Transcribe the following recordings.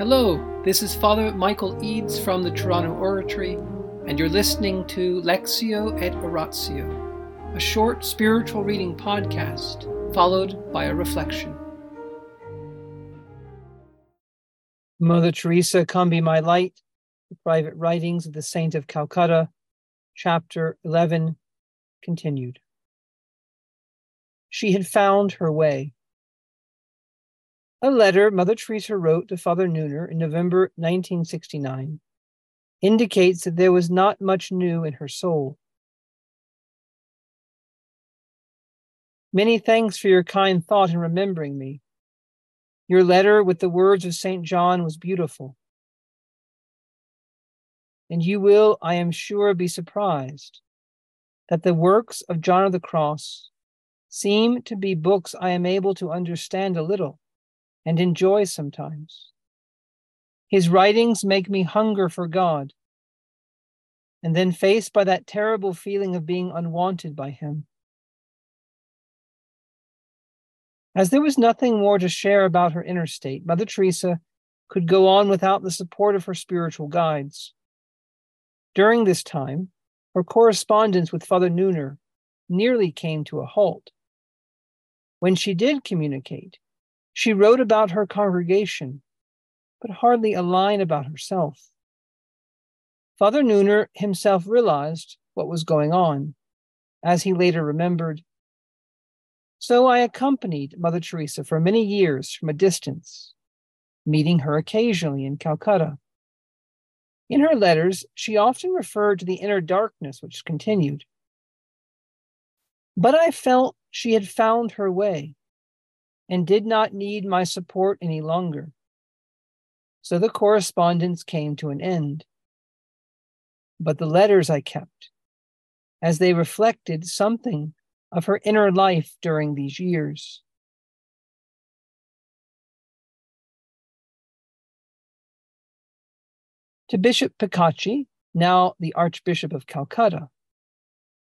Hello, this is Father Michael Eads from the Toronto Oratory, and you're listening to Lectio et Oratio, a short spiritual reading podcast followed by a reflection. Mother Teresa, Come Be My Light, the Private Writings of the Saint of Calcutta, Chapter 11, continued. She had found her way. A letter Mother Teresa wrote to Father Neuner in November 1969 indicates that there was not much new in her soul. Many thanks for your kind thought in remembering me. Your letter with the words of St. John was beautiful. And you will, I am sure, be surprised that the works of John of the Cross seem to be books I am able to understand a little and enjoy sometimes. His writings make me hunger for God. And then faced by that terrible feeling of being unwanted by Him. As there was nothing more to share about her inner state, Mother Teresa could go on without the support of her spiritual guides. During this time, her correspondence with Father Neuner nearly came to a halt. When she did communicate, she wrote about her congregation, but hardly a line about herself. Father Neuner himself realized what was going on, as he later remembered. So I accompanied Mother Teresa for many years from a distance, meeting her occasionally in Calcutta. In her letters, she often referred to the inner darkness which continued. But I felt she had found her way and did not need my support any longer. So the correspondence came to an end. But the letters I kept, as they reflected something of her inner life during these years. To Bishop Picachy, now the Archbishop of Calcutta,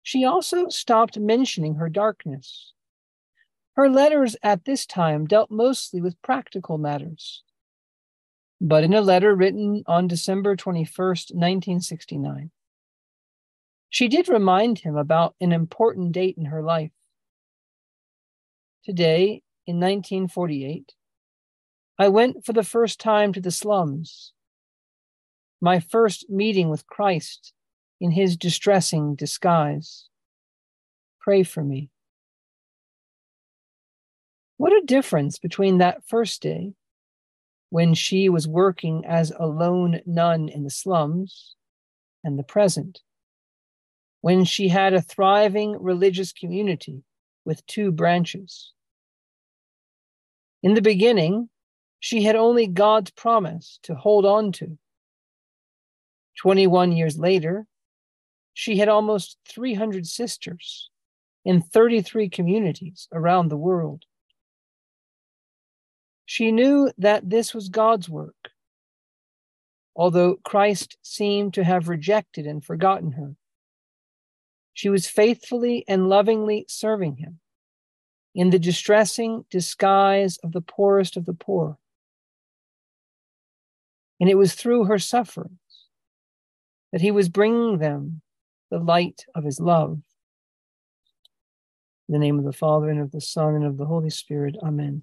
she also stopped mentioning her darkness her letters at this time dealt mostly with practical matters. But in a letter written on December 21st, 1969, she did remind him about an important date in her life. Today, in 1948, I went for the first time to the slums. My first meeting with Christ in his distressing disguise. Pray for me. What a difference between that first day, when she was working as a lone nun in the slums, and the present, when she had a thriving religious community with two branches. In the beginning, she had only God's promise to hold on to. 21 years later, she had almost 300 sisters in 33 communities around the world. She knew that this was God's work, although Christ seemed to have rejected and forgotten her. She was faithfully and lovingly serving him in the distressing disguise of the poorest of the poor. And it was through her sufferings that he was bringing them the light of his love. In the name of the Father, and of the Son, and of the Holy Spirit. Amen.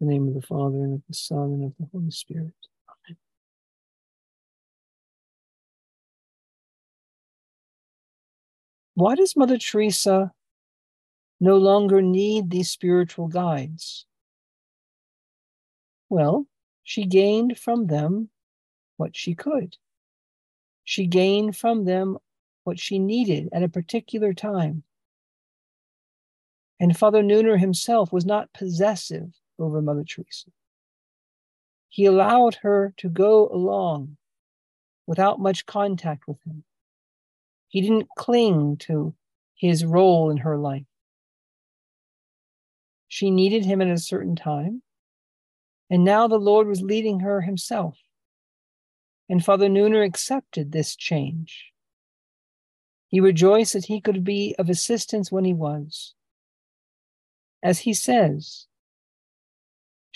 In the name of the Father, and of the Son, and of the Holy Spirit. Amen. Why does Mother Teresa no longer need these spiritual guides? Well, she gained from them what she could. She gained from them what she needed at a particular time. And Father Neuner himself was not possessive over Mother Teresa. he allowed her to go along without much contact with him. He didn't cling to his role in her life. She needed him at a certain time, and now the Lord was leading her himself. And Father Neuner accepted this change. He rejoiced that he could be of assistance when he was. As he says,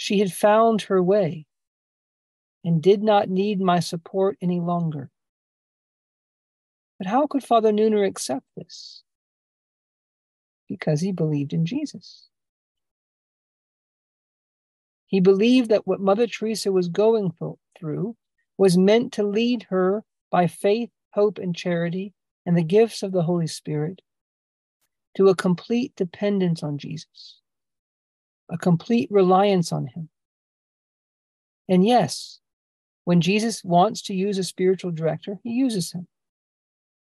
she had found her way and did not need my support any longer. But how could Father Neuner accept this? Because he believed in Jesus. He believed that what Mother Teresa was going through was meant to lead her by faith, hope, and charity and the gifts of the Holy Spirit to a complete dependence on Jesus, a complete reliance on Him. And yes, when Jesus wants to use a spiritual director, he uses him.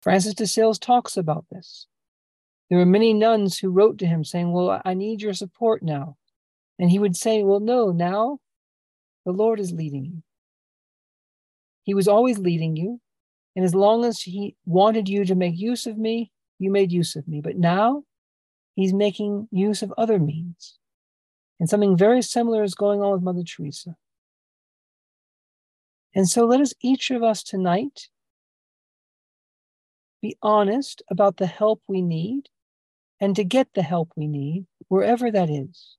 Francis de Sales talks about this. There were many nuns who wrote to him saying, Well, I need your support now. And he would say, Well, no, now the Lord is leading you. He was always leading you. And as long as he wanted you to make use of me, you made use of me. But now he's making use of other means. And something very similar is going on with Mother Teresa. And so let us, each of us tonight, be honest about the help we need and to get the help we need, wherever that is.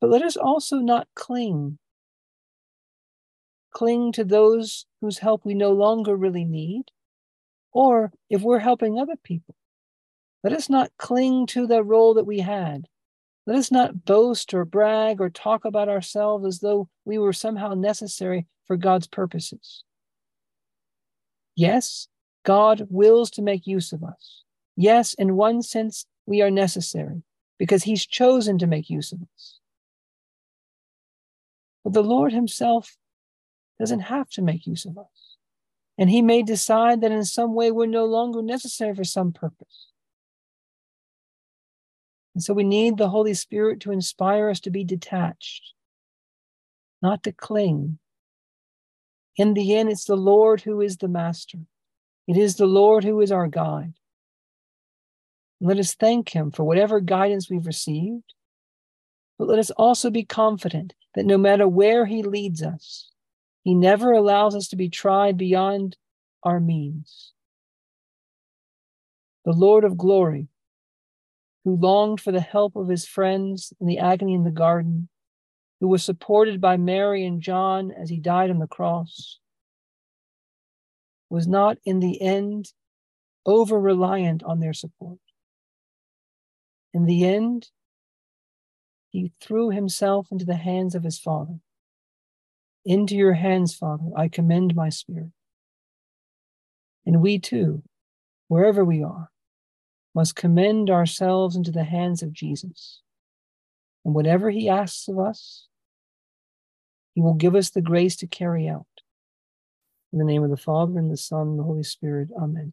But let us also not cling. Cling to those whose help we no longer really need. Or if we're helping other people, let us not cling to the role that we had. Let us not boast or brag or talk about ourselves as though we were somehow necessary for God's purposes. Yes, God wills to make use of us. Yes, in one sense, we are necessary because He's chosen to make use of us. But the Lord Himself doesn't have to make use of us. And He may decide that in some way we're no longer necessary for some purpose. And so we need the Holy Spirit to inspire us to be detached, not to cling. In the end, it's the Lord who is the master. It is the Lord who is our guide. Let us thank Him for whatever guidance we've received, but let us also be confident that no matter where He leads us, He never allows us to be tried beyond our means. The Lord of glory who longed for the help of his friends in the agony in the garden, who was supported by Mary and John as he died on the cross, was not in the end over reliant on their support. In the end, he threw himself into the hands of his Father. Into your hands, Father, I commend my spirit. And we too, wherever we are, must commend ourselves into the hands of Jesus. And whatever he asks of us, he will give us the grace to carry out. In the name of the Father, and the Son, and the Holy Spirit. Amen.